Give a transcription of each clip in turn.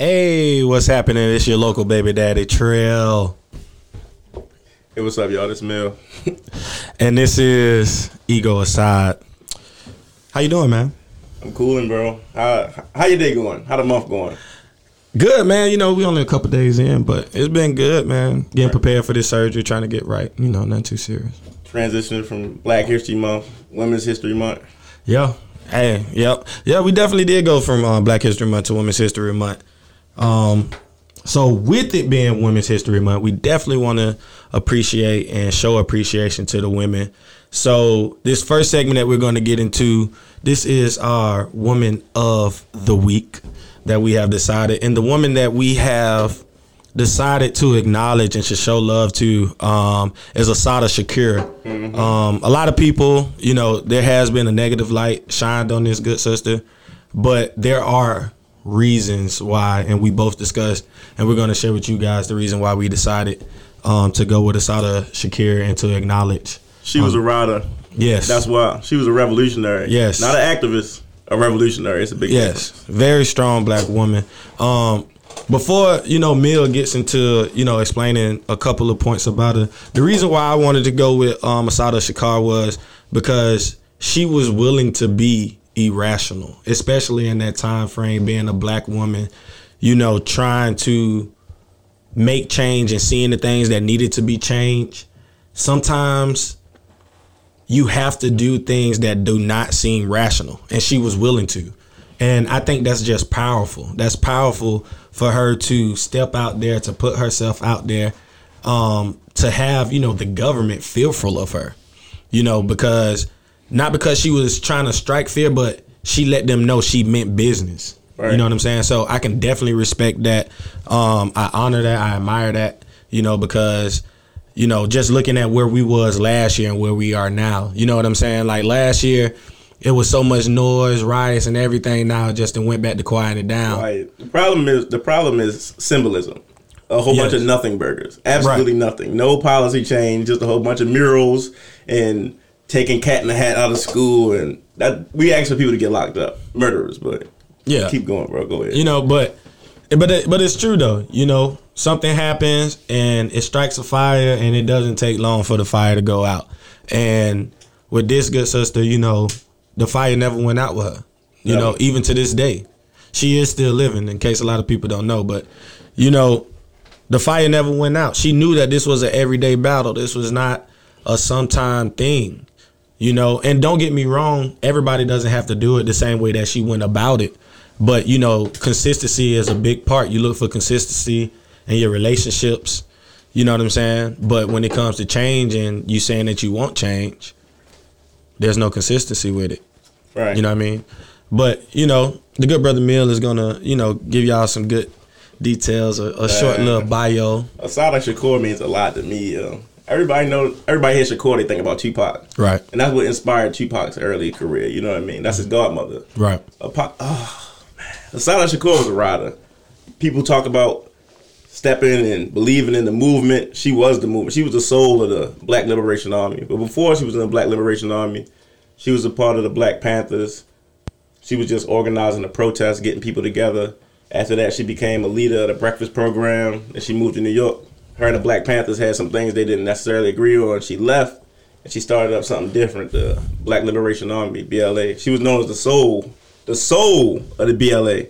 Hey, what's happening? It's your local baby daddy Trail. Hey, what's up, y'all? This Mel. and this is Ego Aside. How you doing, man? I'm cooling, bro. How how your day going? How the month going? Good, man. You know, we only a couple days in, but it's been good, man. Getting right. prepared for this surgery, trying to get right. You know, nothing too serious. Transitioning from Black History Month, Women's History Month. Yeah. Hey, yep. Yeah, we definitely did go from uh, Black History Month to Women's History Month. Um, so with it being Women's History Month, we definitely want to appreciate and show appreciation to the women. So this first segment that we're going to get into, this is our woman of the week that we have decided, and the woman that we have decided to acknowledge and to show love to um, is Assata Shakur. Mm-hmm. Um, a lot of people, you know, there has been a negative light shined on this good sister, but there are reasons why, and we both discussed, and we're going to share with you guys the reason why we decided um, to go with Assata Shakur and to acknowledge. She was um, a rider. Yes, that's why she was a revolutionary. Yes, not an activist, a revolutionary. It's a big yes, difference. very strong black woman. Um, before you know, Mill gets into you know explaining a couple of points about her. The reason why I wanted to go with um, Assata Shakur was because she was willing to be irrational, especially in that time frame, being a black woman, you know, trying to make change and seeing the things that needed to be changed. Sometimes you have to do things that do not seem rational, and she was willing to. And I think that's just powerful. That's powerful for her to step out there, to put herself out there, um, to have, you know, the government fearful of her, you know, because not because she was trying to strike fear, but she let them know she meant business. Right. You know what I'm saying? So I can definitely respect that. Um, I honor that. I admire that. You know because you know just looking at where we was last year and where we are now. You know what I'm saying? Like last year, it was so much noise, riots, and everything. Now just went back to quieting it down. Right. The problem is the problem is symbolism. A whole yes. bunch of nothing burgers. Absolutely right. nothing. No policy change. Just a whole bunch of murals and taking cat in the hat out of school and that we ask for people to get locked up, murderers. But yeah, keep going, bro. Go ahead. You know, but but it, but it's true though. You know, something happens and it strikes a fire, and it doesn't take long for the fire to go out. And with this good sister, you know, the fire never went out with her. You know, even to this day, she is still living. In case a lot of people don't know, but you know, the fire never went out. She knew that this was an everyday battle. This was not a sometime thing you know and don't get me wrong everybody doesn't have to do it the same way that she went about it. But you know consistency is a big part. You look for consistency in your relationships you know what i'm saying? But when it comes to change and you saying that you want change there's no consistency with it. Right. You know what i mean? But you know the good brother mill is gonna you know give y'all some good details a, a short little bio. Assata Shakur means a lot to me everybody know everybody hears Shakur, they think about Tupac. Right. And that's what inspired Tupac's early career. You know what I mean? That's his mm-hmm. godmother. Right. A pop, oh ah, man. Assata Shakur was a rider. People talk about stepping and believing in the movement. She was the movement. She was the soul of the Black Liberation Army. But before she was in the Black Liberation Army, she was a part of the Black Panthers. She was just organizing the protests, getting people together. After that, she became a leader of the breakfast program, and she moved to New York her and the Black Panthers had some things they didn't necessarily agree on. She left and she started up something different, the Black Liberation Army, BLA. She was known as the soul, the soul of the BLA.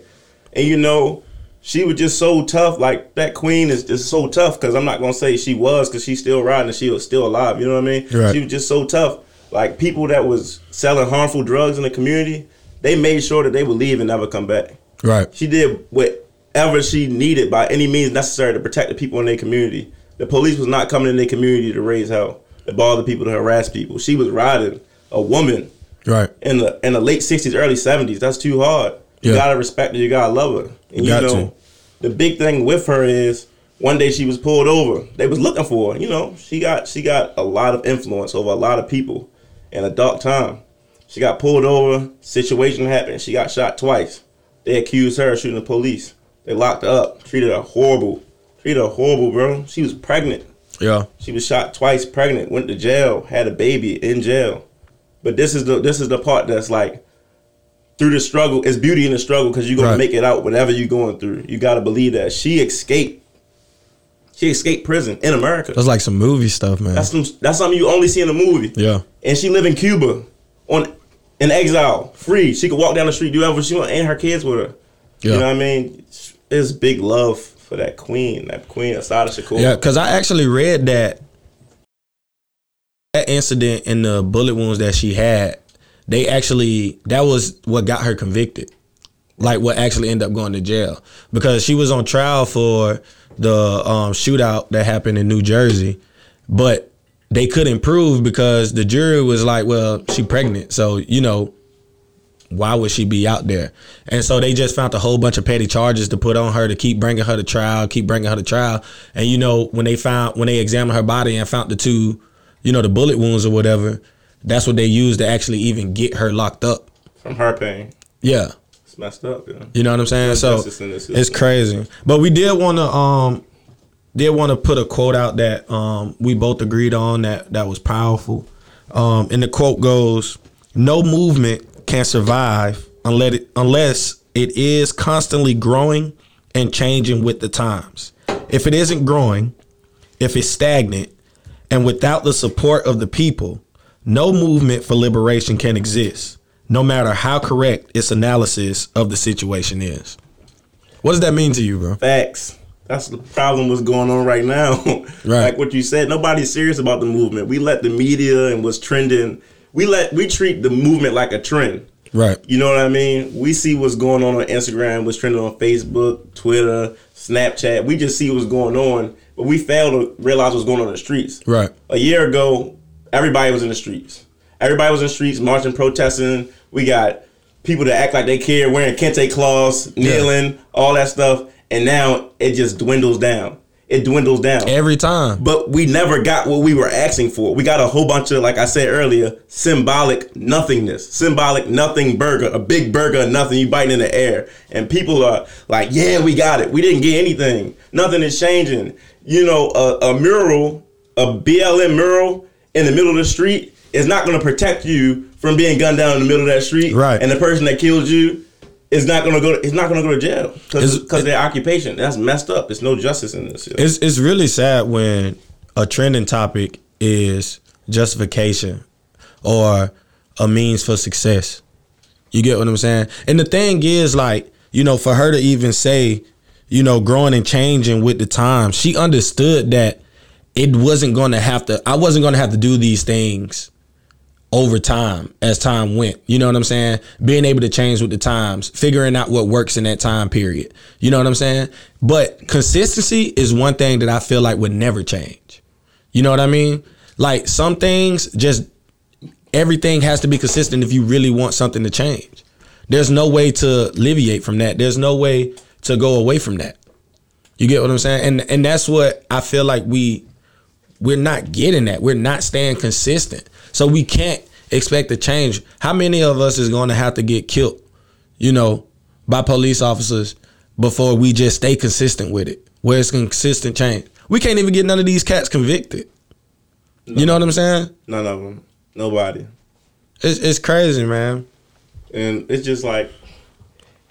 And you know, she was just so tough. Like that queen is just so tough. Because I'm not gonna say she was, because she's still riding and she was still alive. You know what I mean? Right. She was just so tough. Like people that was selling harmful drugs in the community, they made sure that they would leave and never come back. Right. She did what ever she needed by any means necessary to protect the people in their community. The police was not coming in their community to raise hell, to bother people, to harass people. She was riding a woman right in the in the late sixties, early seventies. That's too hard. You yeah. gotta respect her. You gotta love her. And you, you know, to. the big thing with her is one day she was pulled over. They was looking for her. You know, she got she got a lot of influence over a lot of people in a dark time. She got pulled over. Situation happened. She got shot twice. They accused her of shooting the police. They locked her up, treated her horrible. Treated her horrible, bro. She was pregnant. Yeah. She was shot twice pregnant, went to jail, had a baby in jail. But this is the this is the part that's like through the struggle. It's beauty in the struggle because you're gonna Right. make it out whatever you're going through. You gotta believe that she escaped. She escaped prison in America. That's like some movie stuff, man. That's some, that's something you only see in a movie. yeah. And she live in Cuba on in exile, free. She could walk down the street, do whatever she want, and her kids with her. Yeah. You know what I mean? It's big love for that queen, that queen Assata Shakur. Yeah, because I actually read that that incident and the bullet wounds that she had, they actually that was what got her convicted. Like what actually ended up going to jail because she was on trial for the um, shootout that happened in New Jersey, but they couldn't prove because the jury was like, "Well, she pregnant, so you know." Why would she be out there? And so they just found a whole bunch of petty charges to put on her to keep bringing her to trial, keep bringing her to trial. And you know, when they found when they examined her body and found the two, you know, the bullet wounds or whatever, that's what they used to actually even get her locked up. From her pain. Yeah. It's messed up, yeah. You know what I'm saying? So justice in this it's crazy. But we did want to um did want to put a quote out that um we both agreed on that that was powerful. Um and the quote goes, "No movement can survive unless it, unless it is constantly growing and changing with the times. If it isn't growing, if it's stagnant, and without the support of the people, no movement for liberation can exist, no matter how correct its analysis of the situation is. What does that mean to you, bro? Facts. That's the problem what's going on right now. Right. like what you said, nobody's serious about the movement. We let the media and what's trending. We let we treat the movement like a trend. Right. You know what I mean? We see what's going on on Instagram, what's trending on Facebook, Twitter, Snapchat. We just see what's going on, but we fail to realize what's going on in the streets. Right. A year ago, everybody was in the streets. Everybody was in the streets marching, protesting. We got people that act like they care, wearing kente cloths, kneeling, all that stuff. And now it just dwindles down. It dwindles down. Every time. But we never got what we were asking for. We got a whole bunch of, like I said earlier, symbolic nothingness. Symbolic nothing burger, a big burger nothing you biting in the air. And people are like, yeah, we got it. We didn't get anything. Nothing is changing. You know, a, a mural, a BLM mural in the middle of the street is not going to protect you from being gunned down in the middle of that street. Right. And the person that killed you is not to go. Is not to go to jail because their occupation. That's messed up. It's no justice in this. It's it's really sad when a trending topic is justification or a means for success. You get what I'm saying? And the thing is, like, you know, for her to even say, you know, growing and changing with the times, she understood that it wasn't going to have to. I wasn't going to have to do these things over time as time went. You know what I'm saying? Being able to change with the times, figuring out what works in that time period. You know what I'm saying? But consistency is one thing that I feel like would never change. You know what I mean? Like some things just everything has to be consistent if you really want something to change. There's no way to alleviate from that. There's no way to go away from that. You get what I'm saying? And and that's what I feel like we we're not getting that. We're not staying consistent. So we can't expect to change. How many of us is going to have to get killed, you know, by police officers before we just stay consistent with it? Where it's consistent change. We can't even get none of these cats convicted. You know what I'm saying? None of them. Nobody. It's it's crazy, man. And it's just like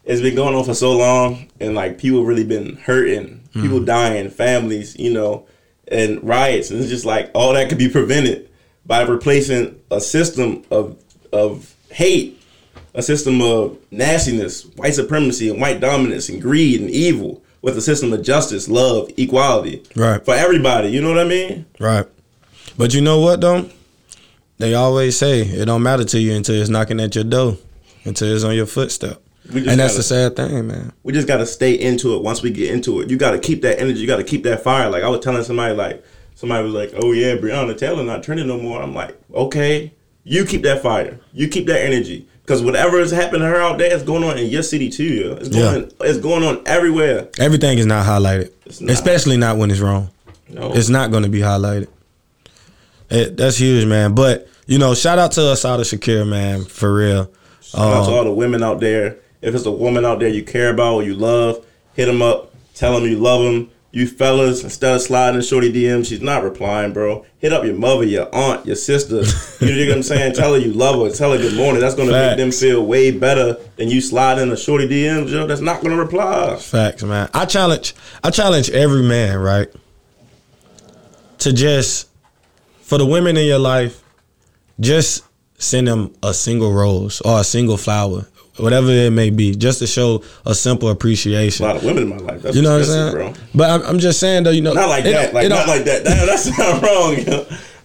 it's been going on for so long, and like people really been hurting, people mm-hmm. dying, families, you know, and riots, and it's just like all that could be prevented by replacing a system of of hate, a system of nastiness, white supremacy, and white dominance, and greed and evil, with a system of justice, love, equality, Right. for everybody. You know what I mean? Right. But you know what though? They always say it don't matter to you until it's knocking at your door, until it's on your footstep. And that's gotta- the sad thing, man. we just got to stay into it once we get into it. You got to keep that energy. You got to keep that fire. Like I was telling somebody, like somebody was like, "Oh yeah, Breonna Taylor not trending no more." I'm like, okay, you keep that fire. You keep that energy. Because whatever is happening to her out there is going on in your city too. Yeah. It's going. It's going on everywhere. Everything is not highlighted, not. especially not when it's wrong. No. It's not going to be highlighted. It, that's huge, man. But you know, shout out to Assata Shakir, man, for real. Shout out to Um, all the women out there. If it's a woman out there you care about or you love, hit them up. Tell them you love them. You fellas, instead of sliding in shorty DM, she's not replying, bro. Hit up your mother, your aunt, your sister. You know what I'm saying? Tell her you love her. Tell her good morning. That's gonna Facts. make them feel way better than you sliding a shorty DMs, yo. That's not gonna reply. Facts, man. I challenge I challenge every man, right? To just for the women in your life, just send them a single rose or a single flower, whatever it may be, just to show a simple appreciation. A lot of women in my life. That's You know what I'm saying? bro. But I'm, I'm just saying though, you know, Not like it- that. Like not like that. Damn, that's not wrong.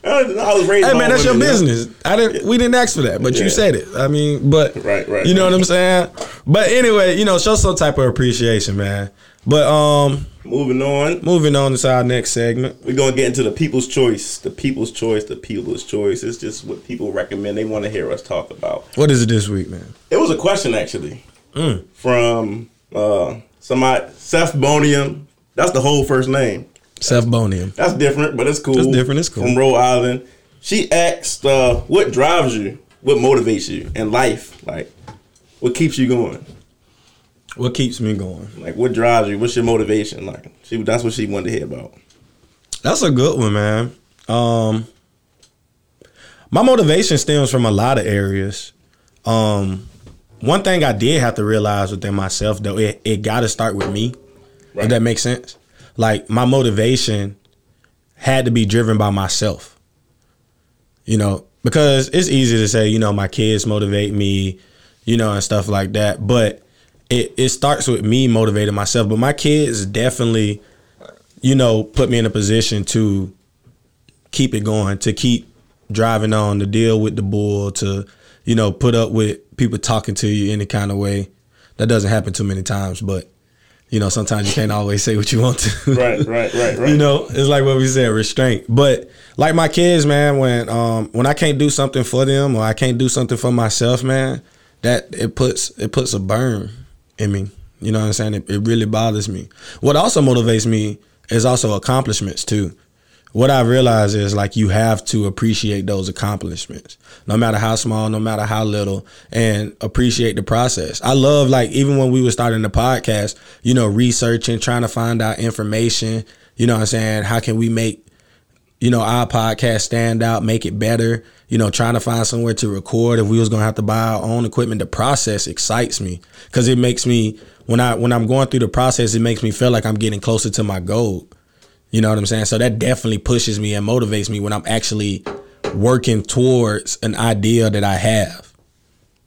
I I was raised. Hey man, that's your business. I didn't. We didn't ask for that, but Yeah. you said it. I mean, but Right, right, You know right. what I'm saying? But anyway, you know, show some type of appreciation, man. But um, Moving on. moving on to our next segment. We're gonna get into the people's choice. The people's choice. The people's choice. It's just what people recommend. They want to hear us talk about. What is it this week, man? It was a question actually Mm. from uh, somebody Seth Bonium. That's the whole first name. Seth Bonium. That's different, but it's cool. That's different, it's cool. From Rhode Island. She asked, uh, "What drives you? What motivates you in life? Like, what keeps you going? What keeps me going? Like, what drives you? What's your motivation? Like, she that's what she wanted to hear about. That's a good one, man. Um, my motivation stems from a lot of areas. Um, one thing I did have to realize within myself, though, it, it got to start with me. Right. If that makes sense. Like my motivation had to be driven by myself. You know, because it's easy to say, you know, my kids motivate me, you know, and stuff like that. But it, it starts with me motivating myself. But my kids definitely, you know, put me in a position to keep it going, to keep driving on, to deal with the bull, to, you know, put up with people talking to you any kind of way. That doesn't happen too many times, but you know, sometimes you can't always say what you want to. Right, right, right, right. You know, it's like what we said, restraint. But like my kids, man, when um when I can't do something for them or I can't do something for myself, man, that it puts it puts a burn in me. You know what I'm saying? It, it really bothers me. What also motivates me is also accomplishments too. What I realize is like you have to appreciate those accomplishments, no matter how small, no matter how little, and appreciate the process. I love like even when we were starting the podcast, you know, researching, trying to find out information. You know what I'm saying? How can we make you know, our podcast stand out, make it better. You know, trying to find somewhere to record. If we was gonna have to buy our own equipment, the process excites me because it makes me when I when I'm going through the process, it makes me feel like I'm getting closer to my goal. You know what I'm saying? So that definitely pushes me and motivates me when I'm actually working towards an idea that I have.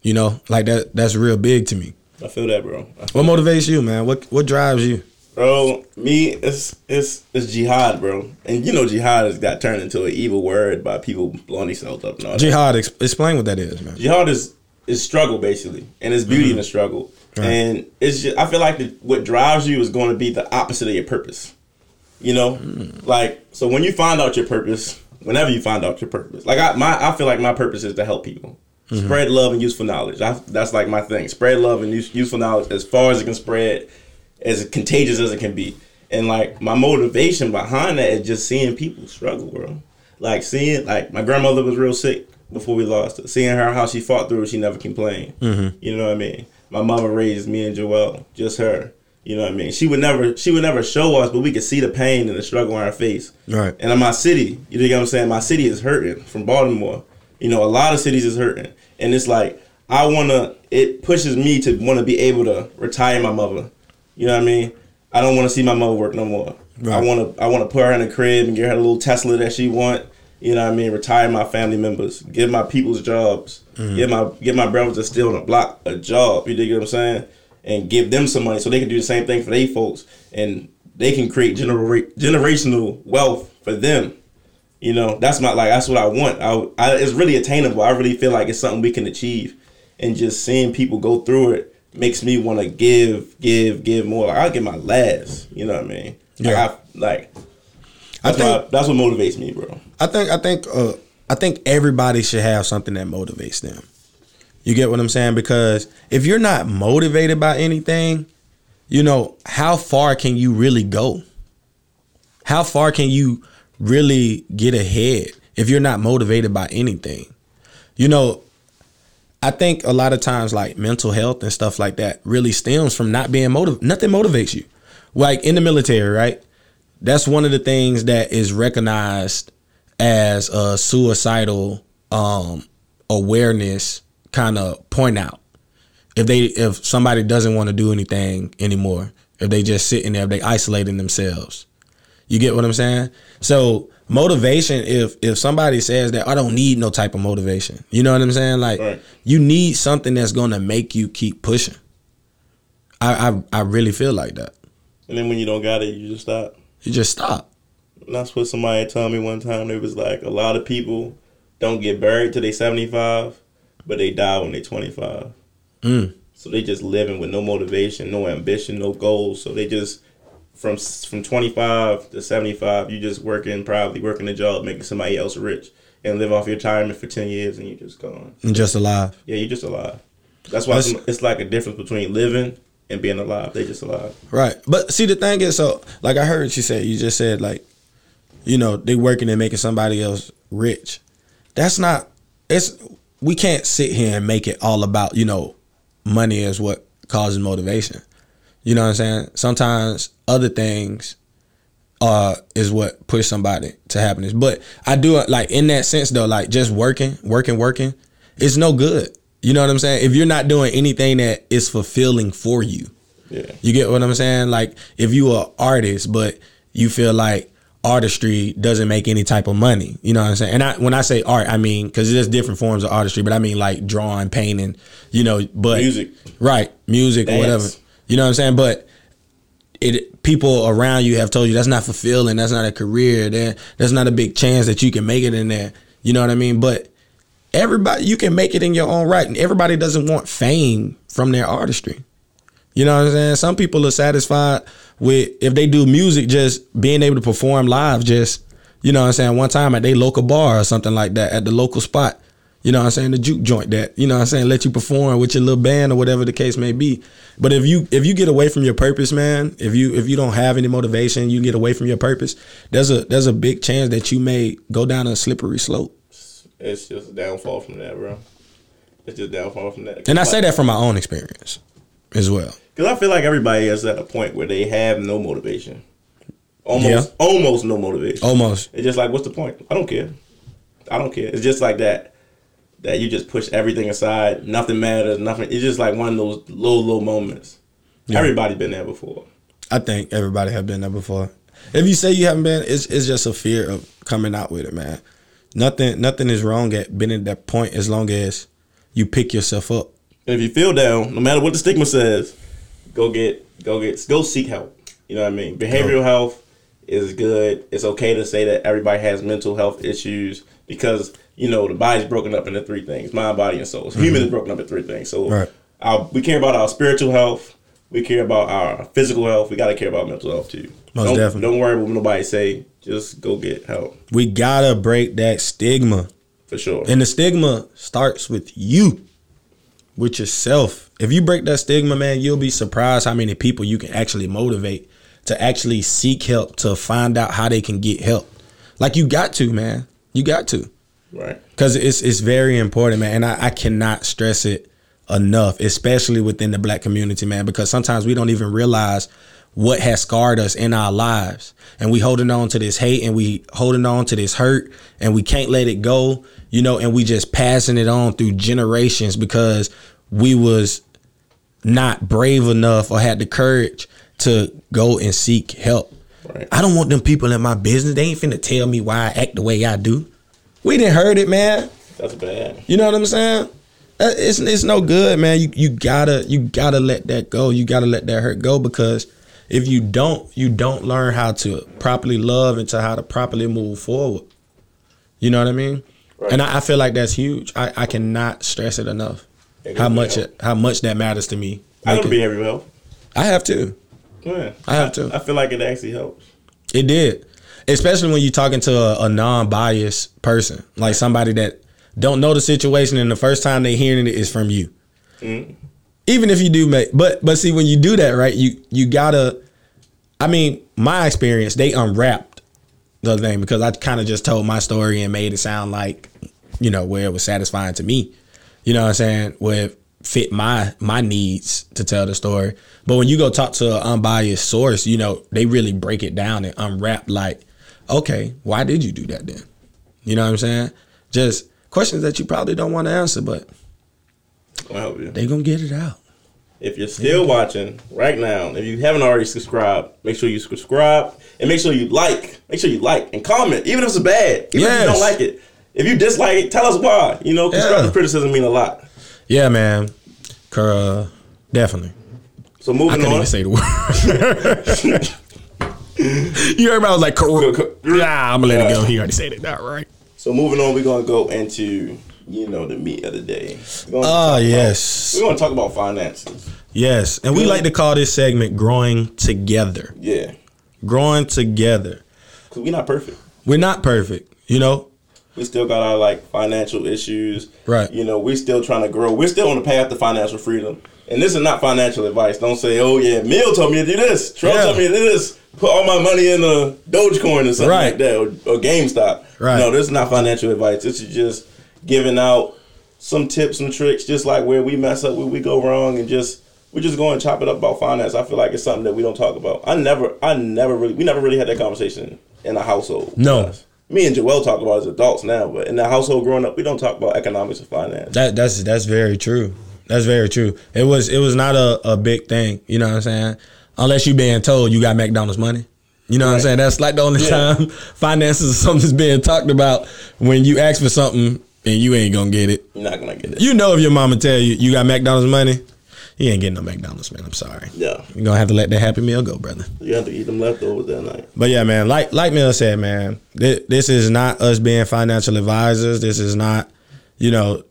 You know, like that. That's real big to me. I feel that, bro. Feel What motivates you, man? What what drives you? Bro, me, it's it's it's jihad, bro. And you know, jihad has got turned into an evil word by people blowing themselves up. And all. Jihad. Ex- explain what that is, man. Jihad is is struggle basically, and it's beauty mm-hmm. in the struggle. Right. And it's just, I feel like the, what drives you is going to be the opposite of your purpose. You know, mm. like so when you find out your purpose, whenever you find out your purpose, like I my I feel like my purpose is to help people. Mm-hmm. Spread love and useful knowledge. I, that's like my thing. Spread love and use, useful knowledge as far as it can spread, as contagious as it can be. And like my motivation behind that is just seeing people struggle, bro. Like seeing like my grandmother was real sick before we lost her. Seeing her how she fought through, she never complained. Mm-hmm. You know what I mean? My mother raised me and Joelle, just her. You know what I mean? She would never she would never show us, but we could see the pain and the struggle on her face. Right. And in my city, you know what I'm saying? My city is hurting from Baltimore. You know, a lot of cities is hurting. And it's like I wanna it pushes me to wanna be able to retire my mother. You know what I mean? I don't wanna see my mother work no more. I wanna I wanna put her in a crib and get her a little Tesla that she want. You know what I mean? Retire my family members, give my people's jobs, mm-hmm. give my give my brothers that's still on the block a job. You dig what I'm saying? And give them some money so they can do the same thing for their folks, and they can create genera- generational wealth for them. You know, that's my like that's what I want. I, I it's really attainable. I really feel like it's something we can achieve, and just seeing people go through it makes me want to give, give, give more. Like I'll give my last. You know what I mean? Yeah. Like, I, like I that's, think why, that's what motivates me, bro. I think I think uh, I think everybody should have something that motivates them. You get what I'm saying? Because if you're not motivated by anything, you know, how far can you really go? How far can you really get ahead if you're not motivated by anything? You know, I think a lot of times like mental health and stuff like that really stems from not being motivated. Nothing motivates you. Like in the military, right? that's one of the things that is recognized as a suicidal um, awareness kind of point out. If they if somebody doesn't want to do anything anymore, if they just sitting there, if they isolating themselves. You get what I'm saying? So motivation, if if somebody says that I don't need no type of motivation, you know what I'm saying? Like Right. you need something that's gonna make you keep pushing. I I, I really feel like that. And then when you don't got it, you just stop. You just stop. And that's what somebody told me one time. It was like a lot of people don't get buried till they 75, but they die when they 25. Mm. So they just living with no motivation, no ambition, no goals. So they just from from 25 to 75, you just working probably working a job, making somebody else rich, and live off your retirement for 10 years, and you're just gone. And just alive. Yeah, you're just alive. That's why That's- it's like a difference between living and being alive. They just alive. Right. But see the thing is so like I heard you say you just said like you know, they working and making somebody else rich. That's not it's we can't sit here and make it all about, you know, money is what causes motivation. You know what I'm saying? Sometimes other things uh is what push somebody to happiness. But I do like in that sense though, like just working, working, working, it's no good. You know what I'm saying? If you're not doing anything that is fulfilling for you. Yeah. You get what I'm saying? Like if you are artist, but you feel like artistry doesn't make any type of money. You know what I'm saying? And I, when I say art, I mean because there's different forms of artistry, but I mean like drawing, painting. You know, but Music. right? Music or Dance. whatever. You know what I'm saying? But it people around you have told you that's not fulfilling. That's not a career. That that's not a big chance that you can make it in there. You know what I mean? But everybody, you can make it in your own right, and everybody doesn't want fame from their artistry. You know what I'm saying? Some people are satisfied with if they do music, just being able to perform live. Just you know what I'm saying? One time at their local bar or something like that, at the local spot. You know what I'm saying? The juke joint that, you know what I'm saying, let you perform with your little band or whatever the case may be. But if you if you get away from your purpose, man, if you if you don't have any motivation, you get away from your purpose, there's a there's a big chance that you may go down a slippery slope. It's just a downfall from that, bro. It's just a downfall from that. And I say that from my own experience as well. Because I feel like everybody is at a point where they have no motivation. Almost, almost no motivation. Almost. It's just like, what's the point? I don't care. I don't care. It's just like that. That you just push everything aside. Nothing matters. Nothing. It's just like one of those low, low moments. Yeah. Everybody been there before. I think everybody have been there before. If you say you haven't been, it's it's just a fear of coming out with it, man. Nothing nothing is wrong at being at that point as long as you pick yourself up. And if you feel down, no matter what the stigma says, go get, go get, go seek help. You know what I mean? Behavioral health is good. It's okay to say that everybody has mental health issues because you know the body's broken up into three things: mind, body, and soul. So Human is mm-hmm. broken up into three things. So Right. our, we care about our spiritual health. We care about our physical health. We got to care about mental health too. Most don't, definitely. Don't worry what nobody say. Just go get help We gotta break that stigma. for sure. And the stigma starts with you, with yourself. If you break that stigma, man, you'll be surprised how many people you can actually motivate to actually seek help, to find out how they can get help. Like you got to, man. You got to. Right. Cause it's it's very important, man. And I, I cannot stress it enough, especially within the black community, man, because sometimes we don't even realize what has scarred us in our lives. And we holding on to this hate and we holding on to this hurt and we can't let it go, you know, and we just passing it on through generations because we was not brave enough or had the courage to go and seek help. Right. I don't want them people in my business. They ain't finna tell me why I act the way I do. We didn't heard it, man. That's bad. You know what I'm saying? Uh, It's it's no good, man. You you gotta you gotta let that go. You gotta let that hurt go because if you don't, you don't learn how to properly love and to how to properly move forward. You know what I mean? Right. And I, I feel like that's huge. I, I cannot stress it enough. Yeah, How much help. it, how much that matters to me. I it- to behavioral. I have to. Yeah. I have to. I feel like it actually helps. It did, especially when you're talking to a, a non-biased person, like somebody that don't know the situation, and the first time they hearing it is from you. Mm-hmm. Even if you do make, but but see when you do that, right? You you gotta. I mean, my experience, they unwrapped the thing because I kind of just told my story and made it sound like, you know, where it was satisfying to me. You know what I'm saying? Where fit my my needs to tell the story. But when you go talk to an unbiased source, you know, they really break it down and unwrap like, okay, why did you do that then? You know what I'm saying? Just questions that you probably don't want to answer, but I'll help you. they gonna get it out. If you're still watching right now, if you haven't already subscribed, make sure you subscribe and make sure you like. Make sure you like and comment, even if it's bad, even if you don't like it. If you dislike it, tell us why. You know, constructive Yeah. criticism mean a lot. Yeah, man. Uh, definitely. So I moving couldn't on. even say the word. you heard me? I was like, Go- go- nah, I'm gonna let it go. He already said it. All right. So moving on, we're gonna go into you know the meat of the day. We're gonna Ah, about- yes. We're gonna talk about finances. Yes. And we like to call this segment Growing Together. Yeah, Growing Together. cause we're not perfect. We're not perfect, you know? We still got our like financial issues. Right. You know, we're still trying to grow. We're still on the path to financial freedom. And this is not financial advice. Don't say, "Oh yeah, Mill told me to do this. Trump Yeah. told me to do this. Put all my money in a Dogecoin or something Right. like that, or, or GameStop." Right. No, this is not financial advice. This is just giving out some tips and tricks, just like where we mess up, where we go wrong, and just we're just go and chop it up about finance. I feel like it's something that we don't talk about. I never, I never really, we never really had that conversation in a household. No. Me and Joel talk about it as adults now, but in the household growing up, we don't talk about economics or finance. That that's that's very true. That's very true. It was it was not a, a big thing, you know what I'm saying? Unless you being told you got McDonald's money. You know what I'm saying? That's like the only Yeah. time finances or something's being talked about when you ask for something and you ain't gonna get it. You're not gonna get it. You know if your mama tell you you got McDonald's money, you ain't getting no McDonald's, man. I'm sorry. Yeah, You're gonna have to let that happy meal go, brother. you have to eat them leftovers that night. But yeah, man, like like Mill said, man, this, this is not us being financial advisors. This is not, you know,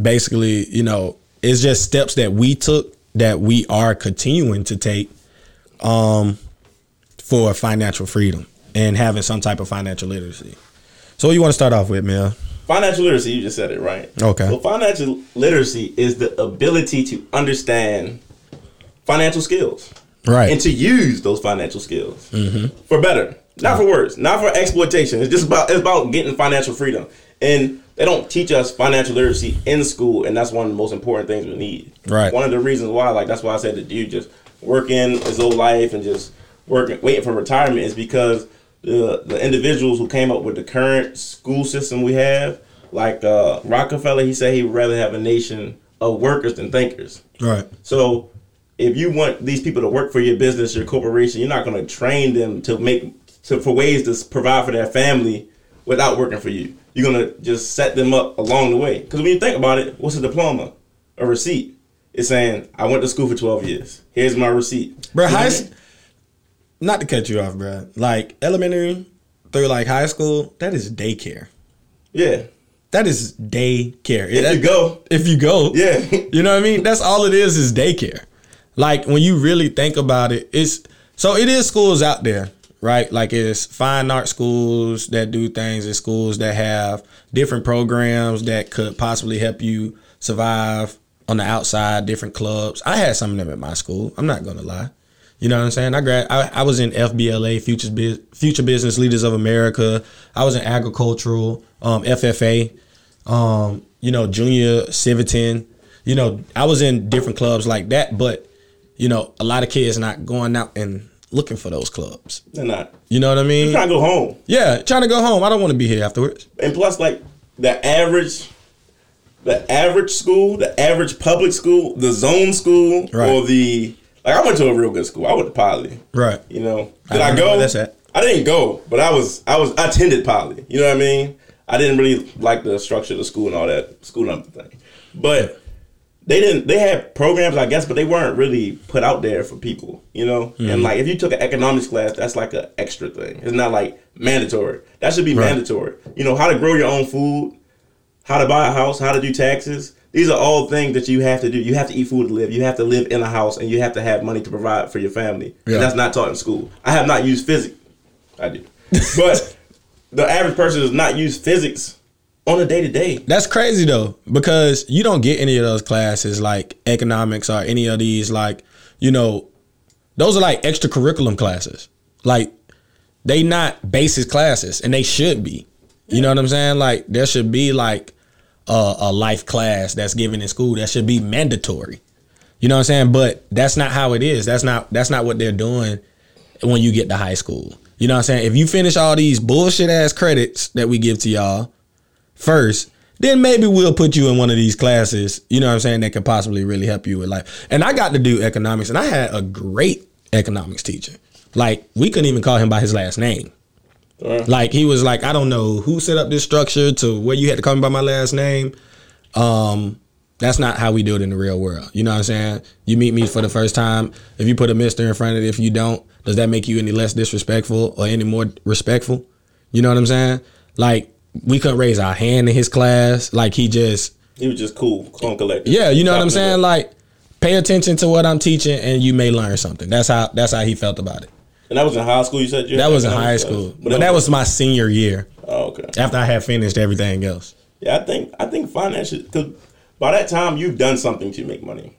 basically, you know, it's just steps that we took that we are continuing to take um for financial freedom and having some type of financial literacy. So what you want to start off with, Mill? Financial literacy, you just said it right. Okay. So financial literacy is the ability to understand financial skills Right. and to use those financial skills for better, not for worse, not for exploitation. It's just about it's about getting financial freedom. And they don't teach us financial literacy in school, and that's one of the most important things we need. Right. One of the reasons why, like that's why I said that dude just working his whole life and just working, waiting for retirement is because the the individuals who came up with the current school system we have, like uh, Rockefeller, he said he would rather have a nation of workers than thinkers. right. So if you want these people to work for your business, your corporation, you're not going to train them to make to for ways to provide for their family without working for you. You're to just set them up along the way. Because when you think about it, what's a diploma? A receipt. It's saying I went to school for 12 years. Here's my receipt. Bro, high what I s- mean? not to cut you off, bro. Like elementary through like high school, that is daycare. Yeah. That is daycare. If you go, If you go. yeah. You know what I mean? That's all it is is daycare. Like when you really think about it, it's so it is schools out there, right? Like it's fine art schools that do things, it's schools that have different programs that could possibly help you survive on the outside, different clubs. I had some of them at my school. I'm not gonna lie. You know what I'm saying? I grad I, I was in FBLA, Future Biz, Future Business Leaders of America. I was in agricultural, um, FFA, um, you know, junior Civitan. You know, I was in different clubs like that, but you know, a lot of kids not going out and looking for those clubs. They're not. You know what I mean? Trying to go home. Yeah, trying to go home. I don't want to be here afterwards. and plus like the average the average school the average public school the zone school Right. or the like i went to a real good school i went to poly Right. you know did i, know go that's at. i didn't go but i was i was i attended poly you know what i mean i didn't really like the structure of the school and all that school number thing but they didn't they had programs i guess but they weren't really put out there for people you know? Mm-hmm. and like if you took an economics class that's like an extra thing. It's not like mandatory. That should be Right. mandatory. You know how to grow your own food how to buy a house how to do taxes. These are all things that you have to do. You have to eat food to live. You have to live in a house and you have to have money to provide for your family. Yeah. and that's not taught in school. I have not used physics. I do. But the average person does not use physics on a day-to-day That's crazy though, because you don't get any of those classes like economics or any of these like, you know, those are like extracurriculum classes. Like they not basis classes and they should be. You know what I'm saying? Like there should be like a, a life class that's given in school that should be mandatory. You know what I'm saying? But that's not how it is. That's not that's not what they're doing when you get to high school. You know what I'm saying? If you finish all these bullshit ass credits that we give to y'all first, then maybe we'll put you in one of these classes, you know what I'm saying, that could possibly really help you with life. And I got to do economics and I had a great economics teacher. Like we couldn't even call him by his last name. Like he was like, I don't know who set up this structure to where you had to call me by my last name. Um, that's not how we do it in the real world. You know what I'm saying? You meet me for the first time. If you put a mister in front of it, if you don't, does that make you any less disrespectful or any more respectful? You know what I'm saying? Like we couldn't raise our hand in his class. Like he just He was just cool, calm, collected. Yeah, you know what I'm saying? Like pay attention to what I'm teaching and you may learn something. That's how that's how he felt about it. and that was in high school. You said you That was in high class? school. But that was my senior year Oh, okay. after I had finished everything else. Yeah, I think I think finance because by that time you've done something to make money.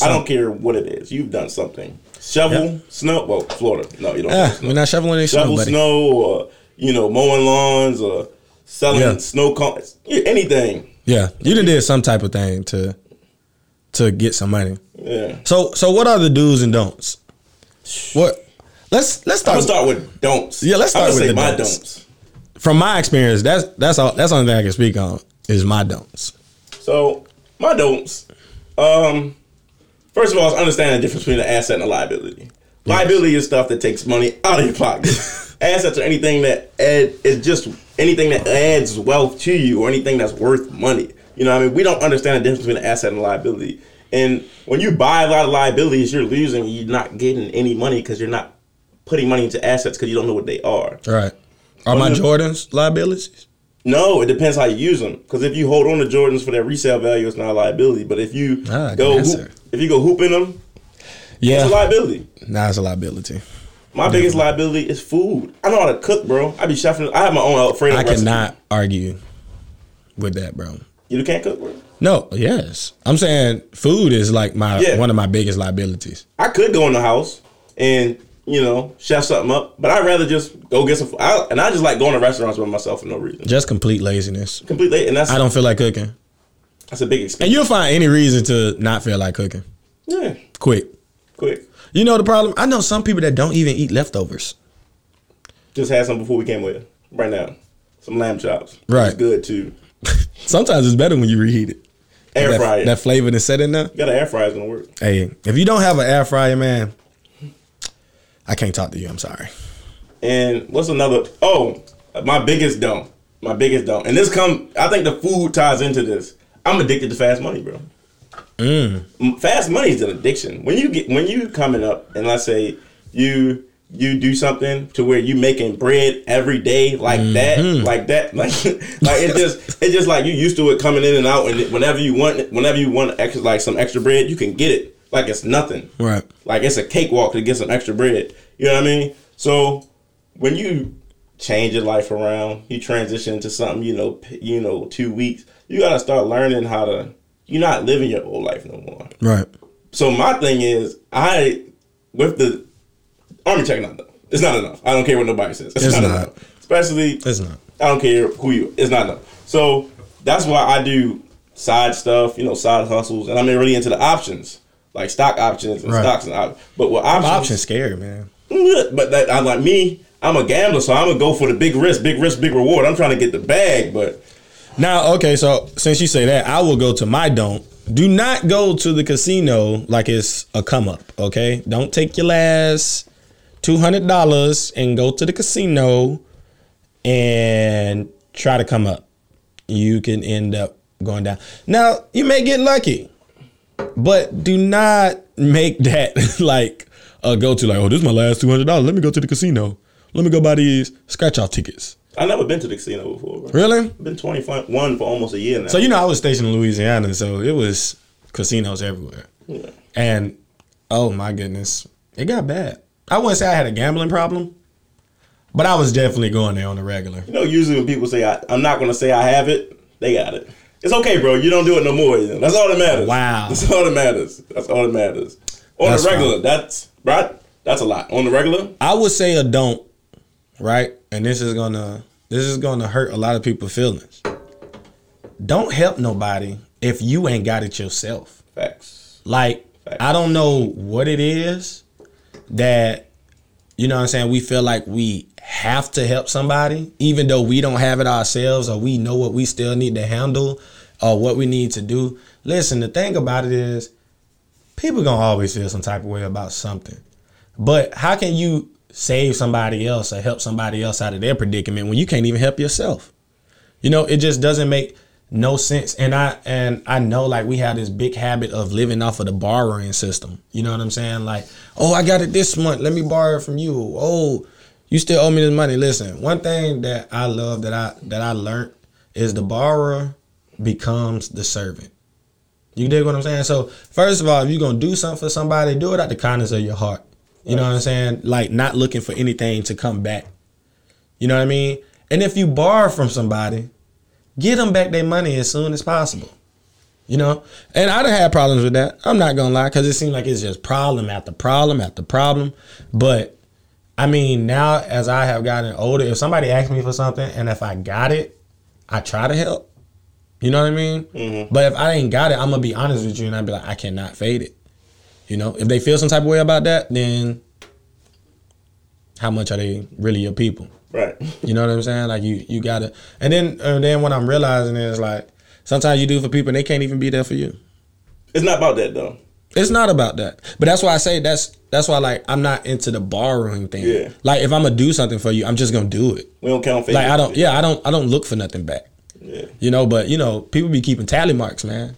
I don't care what it is. You've done something. Shovel, Yep. snow. Well, Florida. No, you don't. Ah, we're not shoveling any snow, shovel snow or you know mowing lawns or selling Yeah. snow cones. Anything. Yeah, you done did some type of thing to to get some money. Yeah. So so what are the do's and don'ts? What? Let's let's start start with don'ts. Yeah, let's start with say the my don'ts. don'ts. from my experience. That's that's all. That's the only thing I can speak on is my don'ts. So my don'ts. Um, first of all, is understanding the difference between an asset and a liability. Liability is stuff that takes money out of your pocket. Assets are anything that add is just anything that adds wealth to you or anything that's worth money. You know, I mean, we don't understand the difference between an asset and a liability. And when you buy a lot of liabilities, you're losing. You're not getting any money because you're not putting money into assets because you don't know what they are. Right. Are my Jordans liabilities? No, it depends how you use them. Because if you hold on to Jordans for their resale value, it's not a liability. But if you Ah, go, hoop, if you go hooping them, Yeah. it's a liability. Nah, it's a liability. My biggest liability is food. I know how to cook, bro. I be chefing. I have my own uh, Alfredo I recipe. cannot argue with that, bro. You can't cook, bro. No, yes. I'm saying food is like my Yeah. one of my biggest liabilities. I could go in the house and you know chef something up, but I'd rather just go get some. food. I, and I just like going to restaurants by myself for no reason. Just complete laziness. Completely, and that's I don't feel like cooking. that's a big And expense. you'll find any reason to not feel like cooking. Yeah, Quick. quick. You know the problem? I know some people that don't even eat leftovers. Just had some before we came with right now. Some lamb chops. Right. it's good too. Sometimes it's better when you reheat it. Air that, fryer. That flavor that's set in there. got an air fryer is gonna work. Hey, if you don't have an air fryer, man, I can't talk to you. I'm sorry. And what's another? Oh, my biggest don't. My biggest don't. And this come. I think the food ties into this. I'm addicted to fast money, bro. Mm. Fast money is an addiction. When you get when you coming up and let's say you you do something to where you making bread every day like that, like that, like like it just it's just like you used to it coming in and out, and whenever you want whenever you want extra like some extra bread, you can get it like it's nothing. Right. Like it's a cakewalk to get some extra bread. You know what I mean? So when you change your life around, you transition to something, you know, you know, two weeks, you gotta start learning how to. You're not living your old life no more. Right. So my thing is, I with the army check not enough. It's not enough. I don't care what nobody says. It's, It's not, not. enough. Especially It's not. I don't care who you. It's not enough. So that's why I do side stuff, you know, side hustles, and I'm really into the options, like stock options and Right. stocks and op- but with options, Option scary, man. Mm, but that I like me. I'm a gambler, so I'm gonna go for the big risk, big risk, big reward. I'm trying to get the bag, but Now, okay, so since you say that, I will go to my don't. Do not go to the casino like it's a come up, okay? Don't take your last two hundred dollars and go to the casino and try to come up. You can end up going down. Now, you may get lucky, but do not make that like a go to. Like, oh, this is my last two hundred dollars. Let me go to the casino. Let me go buy these scratch off tickets. I never been to the casino before. Bro. Really? Been 21 for almost a year now. So you know, I was stationed in Louisiana, so it was casinos everywhere. Yeah. And oh my goodness, it got bad. I wouldn't say I had a gambling problem, but I was definitely going there on the regular. You know, usually when people say I, I'm not gonna say I have it, they got it. It's okay, bro. You don't do it no more. you know. That's all that matters. Wow. That's all that matters. That's all that matters. On That's the regular, fine. that's right. That's a lot. On the regular, I would say a don't, right? And this is gonna this is gonna hurt a lot of people's feelings. don't help nobody if you ain't got it yourself. Facts. Like I don't know what it is that you know what I'm saying we feel like we have to help somebody even though we don't have it ourselves or we know what we still need to handle or what we need to do. Listen, the thing about it is people going to always feel some type of way about something. But how can you save somebody else or help somebody else out of their predicament when you can't even help yourself? You know, it just doesn't make no sense. And I and I know like we have this big habit of living off of the borrowing system. You know what I'm saying? Like, oh, I got it this month. Let me borrow it from you. Oh, you still owe me this money. Listen, one thing that I love that I that I learned is the borrower becomes the servant. You dig what I'm saying? So first of all, if you're gonna do something for somebody, do it out the kindness of your heart. You know what I'm saying? Like not looking for anything to come back. You know what I mean? And if you borrow from somebody, get them back their money as soon as possible. You know, and I done had problems with that. I'm not gonna lie, because it seemed like it's just problem after problem after problem. But I mean, now as I have gotten older, if somebody asks me for something and if I got it, I try to help. You know what I mean? Mm-hmm. But if I ain't got it, I'm gonna be honest with you and I'd be like, I cannot fade it. You know, if they feel some type of way about that, then how much are they really your people? Right. You know what I'm saying? Like you, you gotta. And then, and then what I'm realizing is like sometimes you do for people and they can't even be there for you. It's not about that though. It's not about that. But that's why I say that's that's why like I'm not into the borrowing thing. Yeah. Like if I'm gonna do something for you, I'm just gonna do it. We don't count. Like I don't. Yeah, I don't. I don't look for nothing back. Yeah. You know, but you know, people be keeping tally marks, man.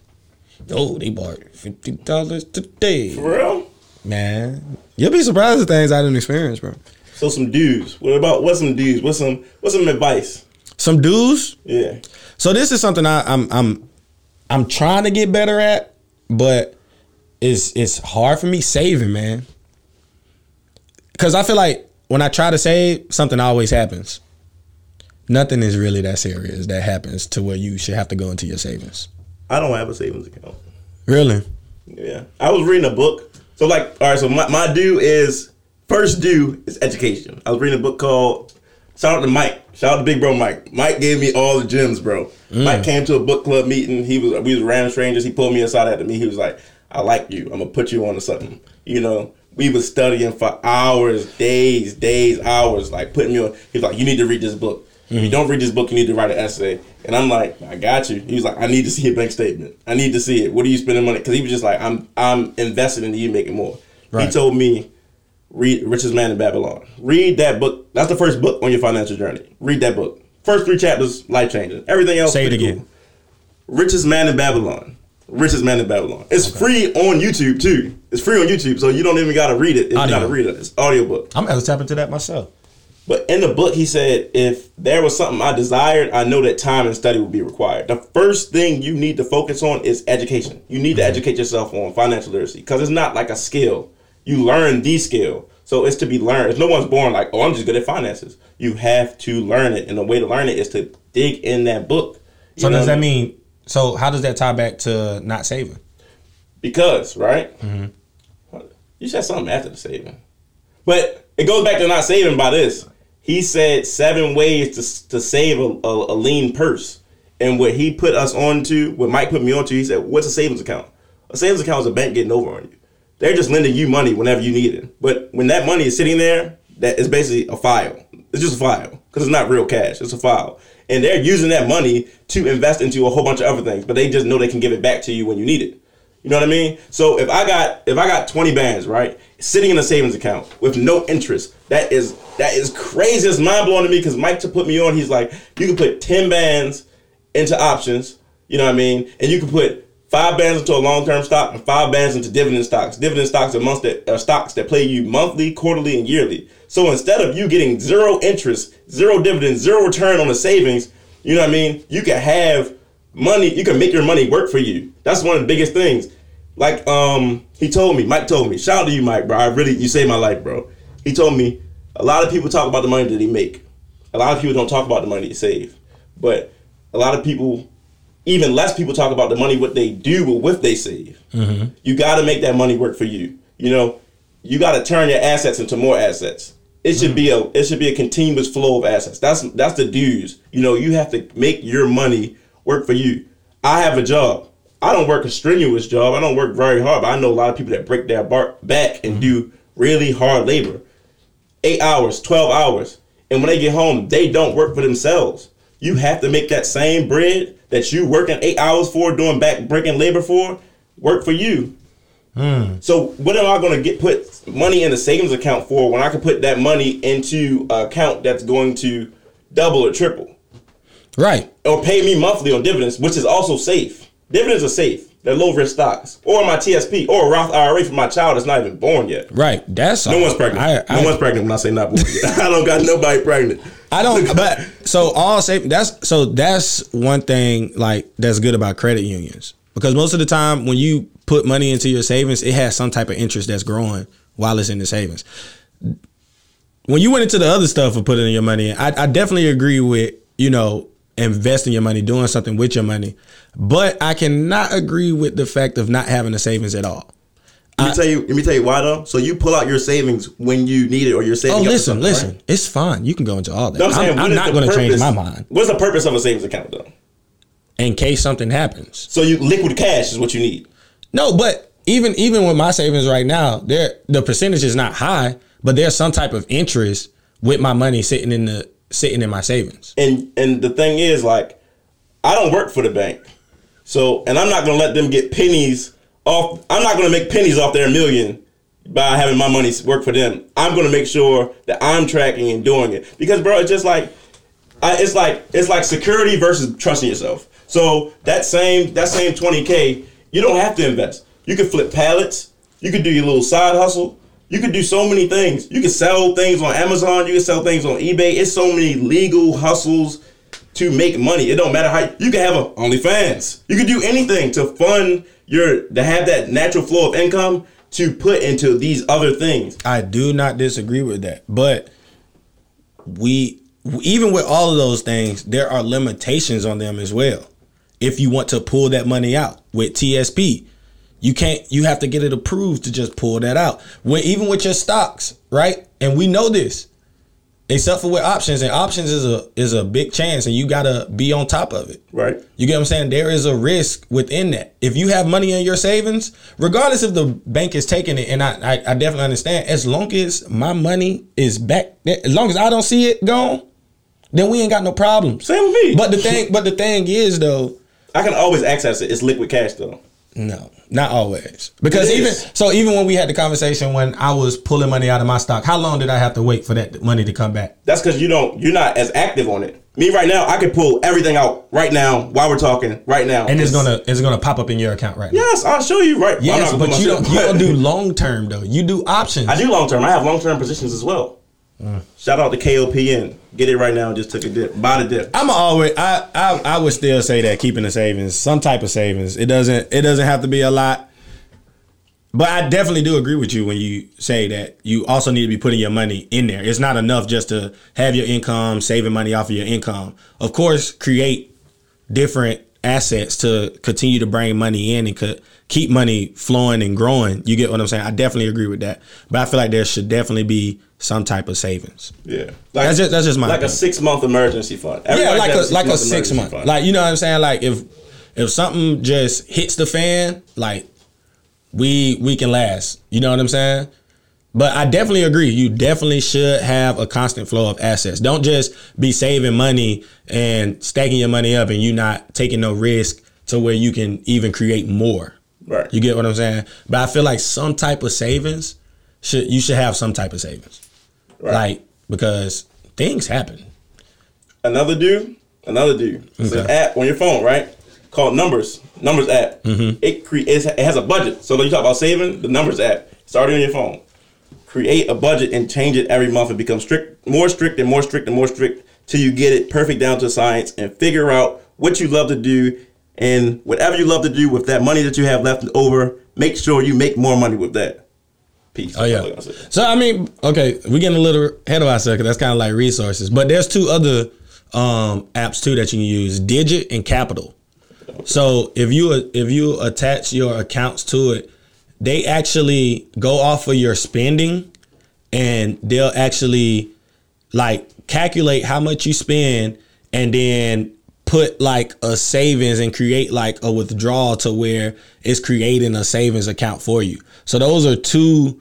Oh, they bought fifty dollars today. For real? Man, you'll be surprised at things I didn't experience, bro. So some dudes. What about what's some dudes? What's some what's some advice? Some dudes. Yeah. So this is something I, I'm I'm I'm trying to get better at, but it's it's hard for me saving, man. Cause I feel like when I try to save, something always happens. Nothing is really that serious that happens to where you should have to go into your savings. I don't have a savings account. Really? Yeah. I was reading a book. So like, all right, so my, my due is first due is education. I was reading a book called Shout out to Mike. Shout out to Big Bro Mike. Mike gave me all the gems, bro. Mm. Mike came to a book club meeting. He was we was random strangers. He pulled me aside after me. He was like, "I like you. I'm gonna put you on to something." You know, we was studying for hours, days, days, hours, like putting me on. He was like, "You need to read this book. If you don't read this book, you need to write an essay." And I'm like, "I got you." He was like, "I need to see a bank statement. I need to see it. What are you spending money?" Because he was just like, "I'm I'm invested in you making more." He told me read Richest Man in Babylon. Read that book. That's the first book on your financial journey. Read that book. First three chapters, life changing. Everything else, Say it again. cool. Richest Man in Babylon. Richest Man in Babylon. It's free on YouTube too. It's free on YouTube, so you don't even gotta read it. If you gotta read it. It's audiobook. I'm gonna tap into that myself. But in the book, he said, if there was something I desired, I know that time and study would be required. The first thing you need to focus on is education. You need to mm-hmm. educate yourself on financial literacy because it's not like a skill. You learn the skill. So it's to be learned. No one's born like, oh, I'm just good at finances. You have to learn it. And the way to learn it is to dig in that book. So does that mean? So how does that tie back to not saving? Because, right? Mm-hmm. You said something after the saving. But it goes back to not saving by this. He said seven ways to, to save a, a, a lean purse. And what he put us onto, what Mike put me onto, he said, What's a savings account? A savings account is a bank getting over on you. They're just lending you money whenever you need it. But when that money is sitting there, that is basically a file. It's just a file because it's not real cash. It's a file. And they're using that money to invest into a whole bunch of other things, but they just know they can give it back to you when you need it. You know what I mean? So if I got if I got 20 bands, right, sitting in a savings account with no interest, that is that is crazy. It's mind blowing to me because Mike to put me on, he's like, you can put 10 bands into options, you know what I mean? And you can put five bands into a long term stock and five bands into dividend stocks. Dividend stocks are months that are stocks that play you monthly, quarterly, and yearly. So instead of you getting zero interest, zero dividend, zero return on the savings, you know what I mean? You can have money, you can make your money work for you. That's one of the biggest things. Like um he told me, Mike told me, shout out to you, Mike, bro. I really you saved my life, bro. He told me a lot of people talk about the money that they make. A lot of people don't talk about the money they save. But a lot of people even less people talk about the money what they do with what they save. You got to make that money work for you. You know, you got to turn your assets into more assets. It should be a it should be a continuous flow of assets. That's that's the dues. You know, you have to make your money work for you. I have a job. I don't work a strenuous job. I don't work very hard, but I know a lot of people that break their bar- back and mm-hmm. do really hard labor. Eight hours, 12 hours. And when they get home, they don't work for themselves. You have to make that same bread that you working eight hours for, doing back breaking labor for, work for you. Hmm. So what am I going to get put money in a savings account for when I can put that money into an account that's going to double or triple? Right. or pay me monthly on dividends, which is also safe. Dividends are safe. They're low risk stocks, or my TSP, or a Roth IRA for my child that's not even born yet. Right. That's No one's pregnant. I, no I, one's pregnant when I say not born yet. I don't got nobody pregnant. I don't. But so all say that's so that's one thing like that's good about credit unions because most of the time when you put money into your savings, it has some type of interest that's growing while it's in the savings. When you went into the other stuff of putting your money in, I, I definitely agree with you know investing your money, doing something with your money, but I cannot agree with the fact of not having a savings at all. Let me tell you. Let me tell you why though. So you pull out your savings when you need it, or you're saving. Oh, listen, listen, right? it's fine. You can go into all that. No, I'm saying, I'm, I'm not going to change my mind What's the purpose of a savings account though? in case something happens. So you liquid cash is what you need. No, but even even with my savings right now, there the percentage is not high, but there's some type of interest with my money sitting in the sitting in my savings. and and the thing is like i don't work for the bank. So and i'm not gonna let them get pennies off i'm not gonna make pennies off their million by having my money work for them. I'm gonna make sure that i'm tracking and doing it. Because bro it's just like I, it's like it's like security versus trusting yourself. So that same that same 20k you don't have to invest. You can flip pallets. You could do your little side hustle you could do so many things. You can sell things on amazon. You can sell things on ebay. It's so many legal hustles to make money. It don't matter how you can have a onlyfans. You can do anything to fund your to have that natural flow of income to put into these other things. I do not disagree with that, but we even with all of those things, there are limitations on them as well. If you want to pull that money out with TSP, you can't. You have to get it approved to just pull that out. When even with your stocks, right? And we know this, except for with options, and options is a is a big chance, and you gotta be on top of it. right You get what I'm saying? There is a risk within that. If you have money in your savings, regardless if the bank is taking it, and I, I, I definitely understand, as long as my money is back, as long as I don't see it gone, then we ain't got no problems. same with me But the thing, but the thing is though, i can always access it it's liquid cash though no, not always. Because even so, even when we had the conversation when I was pulling money out of my stock, how long did I have to wait for that money to come back? That's because you don't. You're not as active on it. Me right now, I could pull everything out right now while we're talking. Right now, And it's gonna it's gonna pop up in your account right now. Yes, I'll show you right. Yes, not but you don't you don't do long term though. You do options. I do long term. I have long term positions as well. Mm. Shout out to KOPN. Get it right now. Just took a dip. Buy the dip. I'm always I, I I would still say that keeping a savings, some type of savings. It doesn't it doesn't have to be a lot. But I definitely do agree with you when you say that you also need to be putting your money in there. It's not enough just to have your income, saving money off of your income. Of course, create different assets to continue to bring money in and could keep money flowing and growing. You get what I'm saying? I definitely agree with that. But I feel like there should definitely be some type of savings. Yeah, like, That's just that's just my like a six month emergency fund. yeah, like has a like a six-month month. fund. Like you know what I'm saying? Like if if something just hits the fan, like we we can last. You know what I'm saying? But I definitely agree. You definitely should have a constant flow of assets. Don't just be saving money and stacking your money up and you not taking no risk to where you can even create more. Right. You get what I'm saying? But I feel like some type of savings should you should have some type of savings. Right. Like because things happen. another dude, another dude. It's an app on your phone, right? Called Numbers. Numbers app. Mm-hmm. It creates. It has a budget. So when you talk about saving, the Numbers app. It's already on your phone. Create a budget and change it every month and become strict, more strict and more strict and more strict till you get it perfect down to science and figure out what you love to do and whatever you love to do with that money that you have left over. Make sure you make more money with that. Peace. Oh yeah. I. So I mean, okay, we're getting a little ahead of ourselves. 'cause that's kind of like resources, but there's two other um, apps too that you can use: Digit and Qapital. So if you if you attach your accounts to it, they actually go off of your spending, and they'll actually like calculate how much you spend, and then put like a savings and create like a withdrawal to where it's creating a savings account for you. So those are two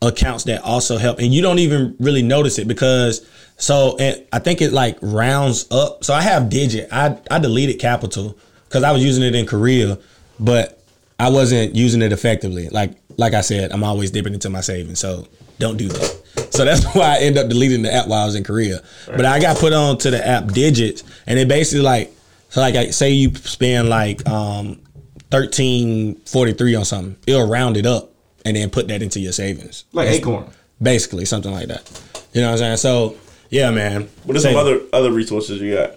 accounts that also help and you don't even really notice it because so and I think it like rounds up. So I have Digit. I I deleted Qapital because I was using it in Korea, but I wasn't using it effectively. Like like I said, I'm always dipping into my savings. So don't do that. So that's why I end up deleting the app while I was in Korea. But I got put on to the app Digits, and it basically like so like I say you spend like um thirteen forty three on something, it'll round it up and then put that into your savings. Like Acorn. Basically, something like that. You know what I'm saying? So yeah, man. What are some other other resources you got?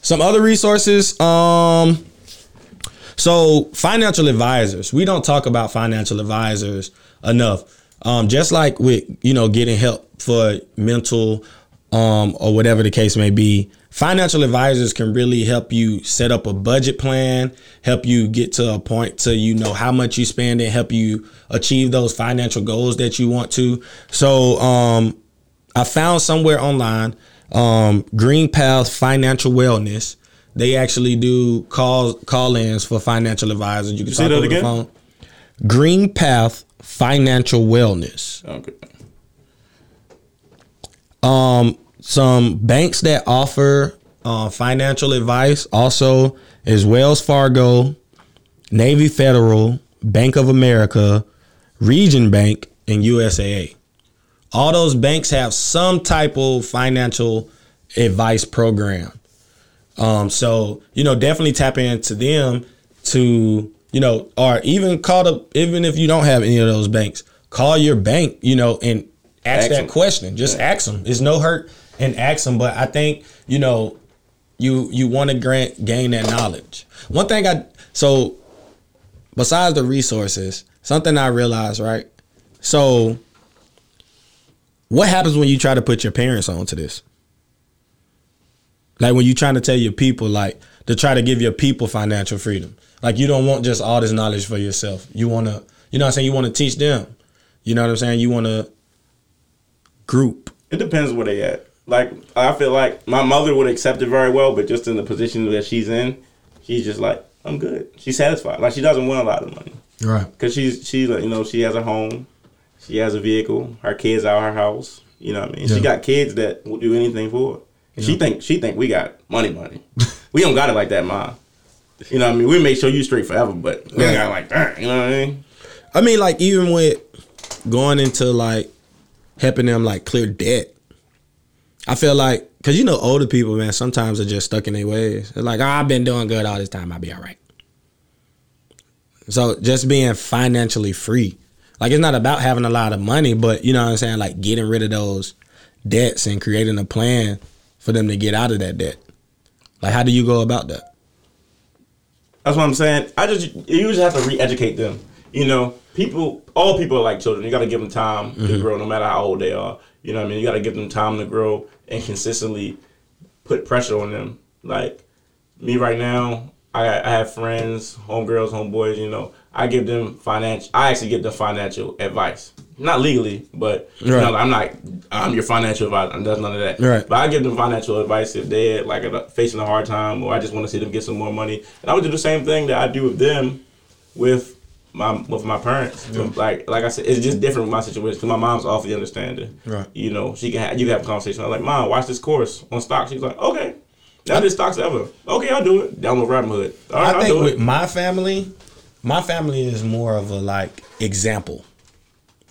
Some other resources. Um so financial advisors. We don't talk about financial advisors enough. Um, just like with you know getting help for mental um, or whatever the case may be, financial advisors can really help you set up a budget plan, help you get to a point to you know how much you spend and help you achieve those financial goals that you want to. So um, I found somewhere online, um, GreenPath Financial Wellness. They actually do call call-ins for financial advisors. You can talk over the phone. GreenPath Financial Wellness. Okay. Um, some banks that offer uh, financial advice also is Wells Fargo, Navy Federal, Bank of America, Region Bank, and USAA. All those banks have some type of financial advice program. Um, so you know, definitely tap into them to you know, or even call the even if you don't have any of those banks, call your bank, you know, and ask, ask that them. question. Just yeah. ask them. It's no hurt and ask them. But I think you know, you you want to grant gain that knowledge. One thing I so besides the resources, something I realized right. So, what happens when you try to put your parents onto this? Like when you're trying to tell your people, like to try to give your people financial freedom. Like you don't want just all this knowledge for yourself. You want to, you know what I'm saying? You want to teach them. You know what I'm saying? You want to group. It depends where they at. Like I feel like my mother would accept it very well, but just in the position that she's in, she's just like, I'm good. She's satisfied. Like she doesn't want a lot of money. Right. Because she's she's you know she has a home, she has a vehicle, her kids are her house. You know what I mean? Yeah. She got kids that will do anything for her. She think she think we got money, money. we don't got it like that, mom. You know what I mean? We make sure you straight forever, but we got like that. You know what I mean? I mean, like even with going into like helping them like clear debt, I feel like because you know older people, man, sometimes are just stuck in their ways. They're like, oh, I've been doing good all this time. I'll be all right. So just being financially free, like it's not about having a lot of money, but you know what I'm saying, like getting rid of those debts and creating a plan for them to get out of that debt. Like, how do you go about that? That's what I'm saying. I just you just have to re-educate them. You know, people, all people are like children. You got to give them time mm-hmm. to grow, no matter how old they are. You know what I mean? You got to give them time to grow and consistently put pressure on them. Like me right now, I, I have friends, homegirls, homeboys. You know, I give them financial. I actually give them financial advice not legally, but right. you know, I'm not I'm your financial advisor. And does none of that. Right. But I give them financial advice if they're like facing a hard time, or I just want to see them get some more money. And I would do the same thing that I do with them, with my with my parents. Yeah. Like like I said, it's just different with my situation because my mom's awfully understanding. Right. You know, she can have, you can have a conversation. I'm like, mom, watch this course on stocks. She's like, okay. Now this stocks ever. Okay, I'll do it. Down the Robinhood. All right, I think with my family, my family is more of a like example.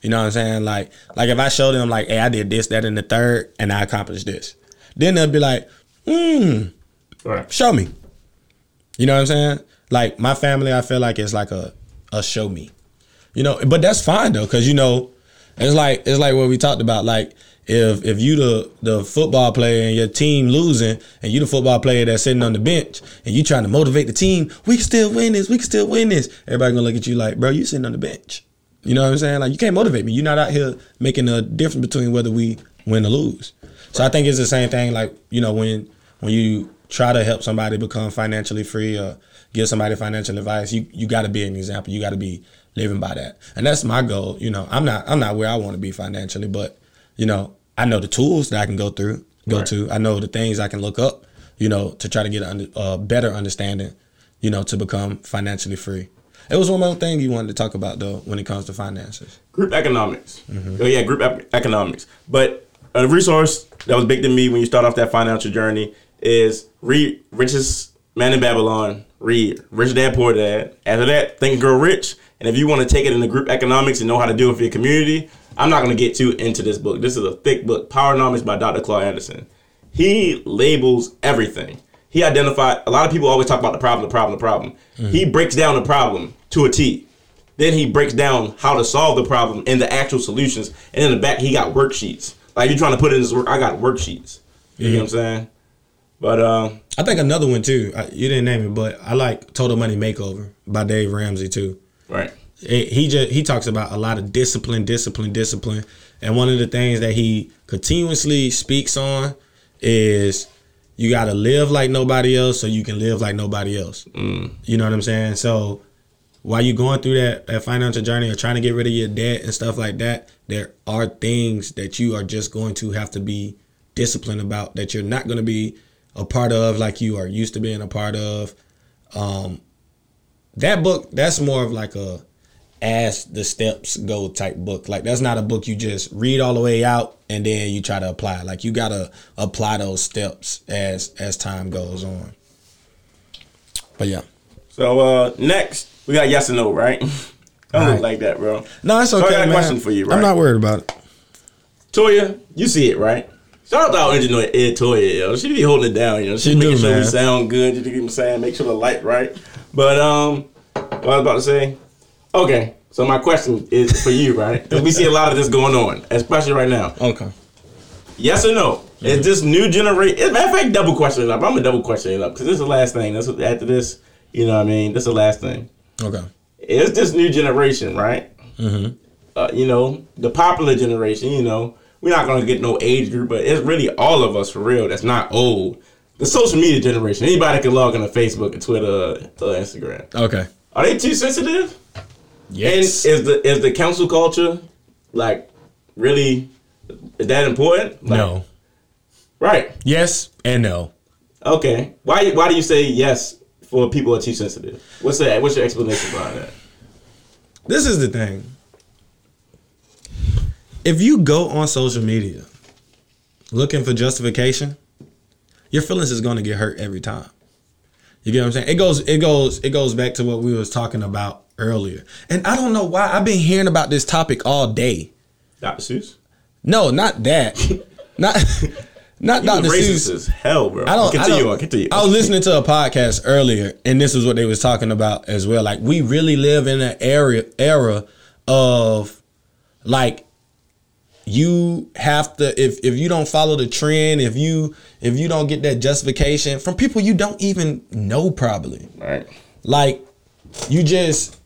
You know what I'm saying? Like, like if I show them like, hey, I did this, that, and the third, and I accomplished this, then they'll be like, hmm, right. show me. You know what I'm saying? Like my family, I feel like it's like a a show me. You know, but that's fine though, cause you know, it's like it's like what we talked about. Like if if you the the football player and your team losing, and you the football player that's sitting on the bench, and you trying to motivate the team, we can still win this, we can still win this. Everybody gonna look at you like, bro, you sitting on the bench. You know what I'm saying? Like you can't motivate me. You're not out here making a difference between whether we win or lose. So I think it's the same thing. Like you know when when you try to help somebody become financially free or give somebody financial advice, you you got to be an example. You got to be living by that, and that's my goal. You know, I'm not I'm not where I want to be financially, but you know I know the tools that I can go through, go right. to. I know the things I can look up. you know, to try to get a better understanding, you know, to become financially free. It was one more thing you wanted to talk about though when it comes to finances. Group economics. Oh yeah, group ep- economics. But a resource that was big to me when you start off that financial journey is read Richest Man in Babylon. Read Rich Dad Poor Dad. After that, Think and Grow Rich. And if you want to take it in the group economics and know how to do it for your community, I'm not going to get too into this book. This is a thick book, Power Powernomics by Dr. Claud Anderson. He labels everything. He identified a lot of people always talk about the problem, the problem, the problem. He breaks down the problem to a T. Then he breaks down how to solve the problem and the actual solutions. And in the back, he got worksheets. Like you're trying to put in this work, I got worksheets. You know what I'm saying? But uh, I think another one too. I, you didn't name it, but I like Total Money Makeover by Dave Ramsey too. right, It- he just he talks about a lot of discipline, discipline, discipline, and one of the things that he continuously speaks on is you got to live like nobody else so you can live like nobody else. You know what I'm saying? So while you're going through that, that financial journey or trying to get rid of your debt and stuff like that, there are things that you are just going to have to be disciplined about that you're not going to be a part of like you are used to being a part of. Um, that book, that's more of like a as the steps go type book. Like that's not a book you just read all the way out and then you try to apply. Like you gotta apply those steps as as time goes on. But yeah. so uh, next we got yes and no, right? I don't Right. like that, bro. No, it's So I okay. got a man. question for you, right? I'm not worried about it. Toya, you see it, right? Shout out to our engineer Ed Toya, yo. She be holding it down, you know. She, She making do, sure we sound good. You know what I'm saying? Make sure the light right. But um, what I was about to say. Okay, so my question is for you, right? Because we see a lot of this going on, especially right now. Okay. Yes or no? Is this new generation? Matter of fact, double question it up. I'm gonna double question it up because this is the last thing. That's after this, you know what I mean. This is the last thing. Okay. It's this new generation, right? Mm-hmm. uh, you know, the popular generation, you know, we're not gonna get no age group, but it's really all of us for real. That's not old. The social media generation. Anybody can log into Facebook and Twitter, uh, uh, Instagram. Okay. Are they too sensitive? Yes. And is the is the cancel culture like really that important? Like, no. Right. Yes and no. Okay. Why why do you say yes for people who are too sensitive? What's that? What's your explanation behind that? This is the thing. If you go on social media looking for justification, your feelings is going to get hurt every time. You get what I'm saying? It goes it goes it goes back to what we was talking about earlier. And I don't know why I've been hearing about this topic all day. Dr. Seuss? No, not that. not not You Dr. Seuss. as hell, bro. I don't. continue I don't, on. Continue. I was listening to a podcast earlier, and this is what they was talking about as well. Like we really live in an area era of like you have to if if you don't follow the trend, if you if you don't get that justification from people you don't even know probably. Right. Like you just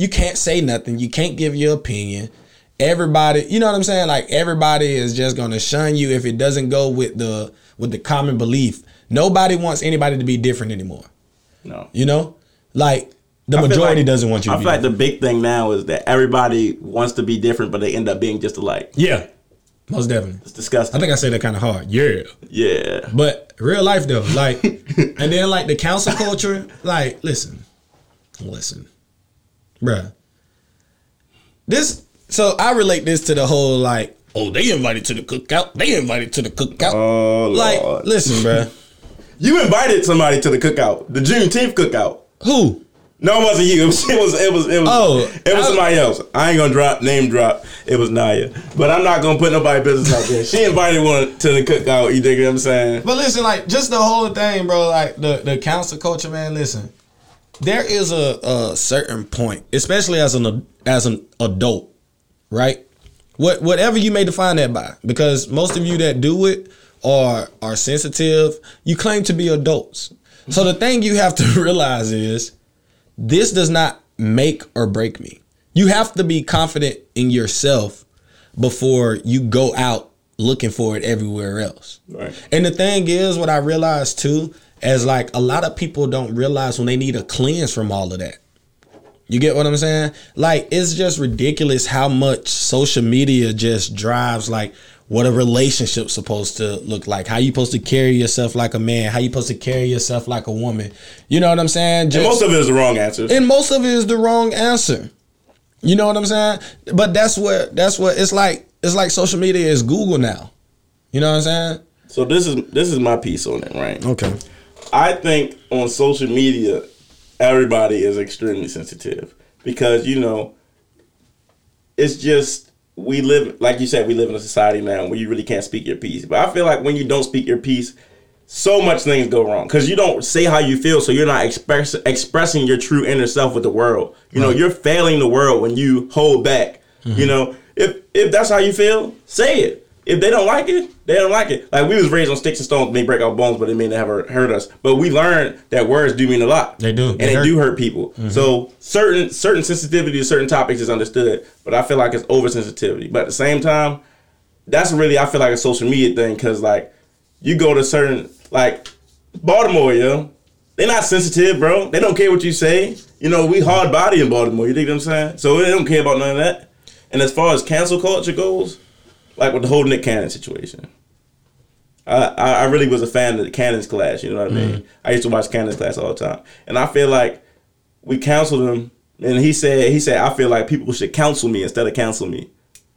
you can't say nothing. You can't give your opinion. Everybody, you know what I'm saying? Like everybody is just gonna shun you if it doesn't go with the with the common belief. Nobody wants anybody to be different anymore. No. You know, like the I majority like- doesn't want you. I to be feel like the big thing now is that everybody wants to be different, but they end up being just alike. yeah, most definitely. It's disgusting. I think I said that kind of hard. Yeah, yeah. but real life though, like, and then like the cancel culture, like, listen, listen, bruh. This, so I relate this to the whole like, oh, they invited to the cookout. They invited to the cookout. Oh like, Lord. listen, bruh. you invited somebody to the cookout, the Juneteenth cookout. Who? No, it wasn't you. It was. It was. It was. It was, Oh, it was I- somebody else. I ain't gonna drop name drop. It was Naya, but I'm not gonna put nobody business out there. She invited one to the cookout. You dig what I'm saying? But listen, like just the whole thing, bro. Like the the cancel culture, man. Listen, there is a, a certain point, especially as an as an adult, right? What whatever you may define that by, because most of you that do it are are sensitive. You claim to be adults, so the thing you have to realize is this does not make or break me. You have to be confident in yourself before you go out looking for it everywhere else. Right. And the thing is, what I realized too, is like a lot of people don't realize when they need a cleanse from all of that. You get what I'm saying? Like it's just ridiculous how much social media just drives like what a relationship's supposed to look like, how you supposed to carry yourself like a man, how you supposed to carry yourself like a woman. You know what I'm saying? And most of it is the wrong answers. and most of it is the wrong answer. You know what I'm saying? But that's what that's what it's like. It's like social media is Google now. You know what I'm saying? So this is this is my piece on it, right? Okay. I think on social media, everybody is extremely sensitive because you know, it's just we live like you said, we live in a society now where you really can't speak your piece. But I feel like when you don't speak your piece, so much things go wrong because you don't say how you feel, so you're not express, expressing your true inner self with the world. You know, you're failing the world when you hold back. You mm-hmm. know, if if that's how you feel, say it. If they don't like it, they don't like it. Like we was raised on sticks and stones, may break our bones, but it may never hurt us. But we learned that words do mean a lot. They do. and They they, hurt. do hurt people. Mm-hmm. So certain certain sensitivity to certain topics is understood, but I feel like it's oversensitivity. But at the same time, that's really I feel like a social media thing because like you go to certain like Baltimore, yo, they're not sensitive, bro. They don't care what you say. You know, we hard body in Baltimore. You think what I'm saying? So they don't care about none of that. And as far as cancel culture goes, like with the whole Nick Cannon situation. I, I really was a fan of the Cannon's class, you know what I mean? Mm. I used to watch Cannon's class all the time. And I feel like we counseled him and he said he said I feel like people should counsel me instead of counsel me.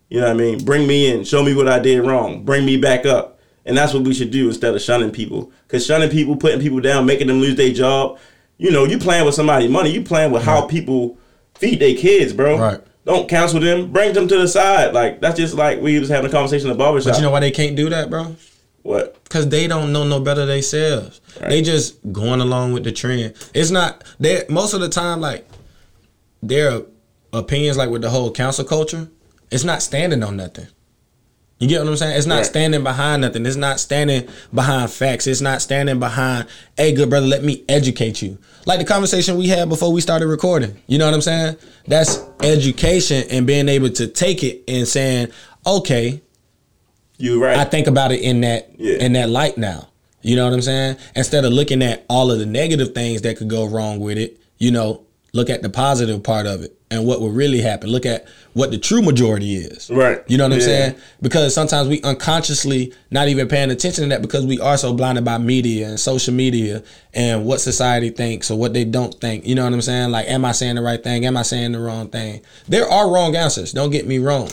You know what I mean? Bring me in, show me what I did wrong, bring me back up. And that's what we should do instead of shunning people. Cause shunning people, putting people down, making them lose their job. You know, you playing with somebody's money. You playing with how people feed their kids, bro. Right. Don't counsel them. Bring them to the side. Like that's just like we was having a conversation in the barbershop. But you know why they can't do that, bro? what? Cause they don't know no better themselves. They just going along with the trend. It's not they most of the time like their opinions like with the whole cancel culture, it's not standing on nothing. You get what I'm saying? It's not Right. standing behind nothing. It's not standing behind facts. It's not standing behind, hey, good brother, let me educate you. Like the conversation we had before we started recording. You know what I'm saying? That's education and being able to take it and saying, okay, you're right. I think about it in that Yeah. in that light now. You know what I'm saying? Instead of looking at all of the negative things that could go wrong with it, you know, look at the positive part of it and what will really happen. Look at what the true majority is. Right. You know what I'm saying? Because sometimes we unconsciously not even paying attention to that because we are so blinded by media and social media and what society thinks or what they don't think. You know what I'm saying? Like, am I saying the right thing? Am I saying the wrong thing? There are wrong answers. Don't get me wrong.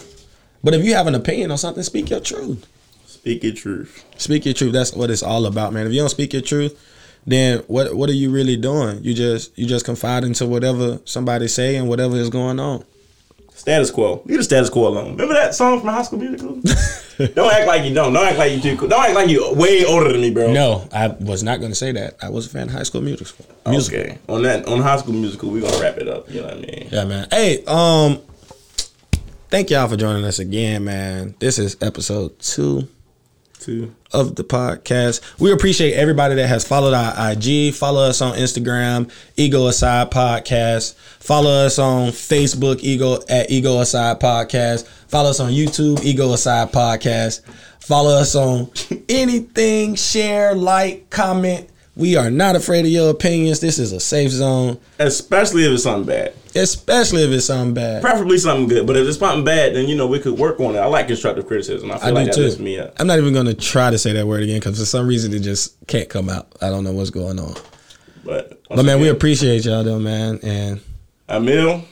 But if you have an opinion on something, speak your truth. Speak your truth. Speak your truth. That's what it's all about, man. If you don't speak your truth, then what what are you really doing? You just you just confide into whatever somebody say and whatever is going on. Status quo. Leave the status quo alone. Remember that song from High School Musical? don't act like you don't. Don't act like you too cool. Don't act like you way older than me, bro. No, I was not going to say that. I was a fan of High School Musical. Musical. Okay. On that, on High School Musical, we're gonna wrap it up. You know what I mean? Yeah, man. Hey, um, thank y'all for joining us again, man. This is episode two Two. of the podcast. We appreciate everybody that has followed our IG. Follow us on Instagram, Ego Aside Podcast. Follow us on Facebook, Ego at Ego Aside Podcast. Follow us on YouTube, Ego Aside Podcast. Follow us on anything, share, like, comment. We are not afraid of your opinions. This is a safe zone, Especially if it's something bad. especially if it's something bad. Preferably something good. But if it's something bad, then you know we could work on it. I like constructive criticism. I feel I like that too. lifts me up. I'm not even gonna try to say that word again because for some reason it just can't come out. I don't know what's going on. But But man, we appreciate y'all though, man. And Emil,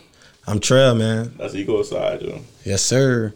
I'm Trail, man. that's ego aside, Joe. Yes, sir.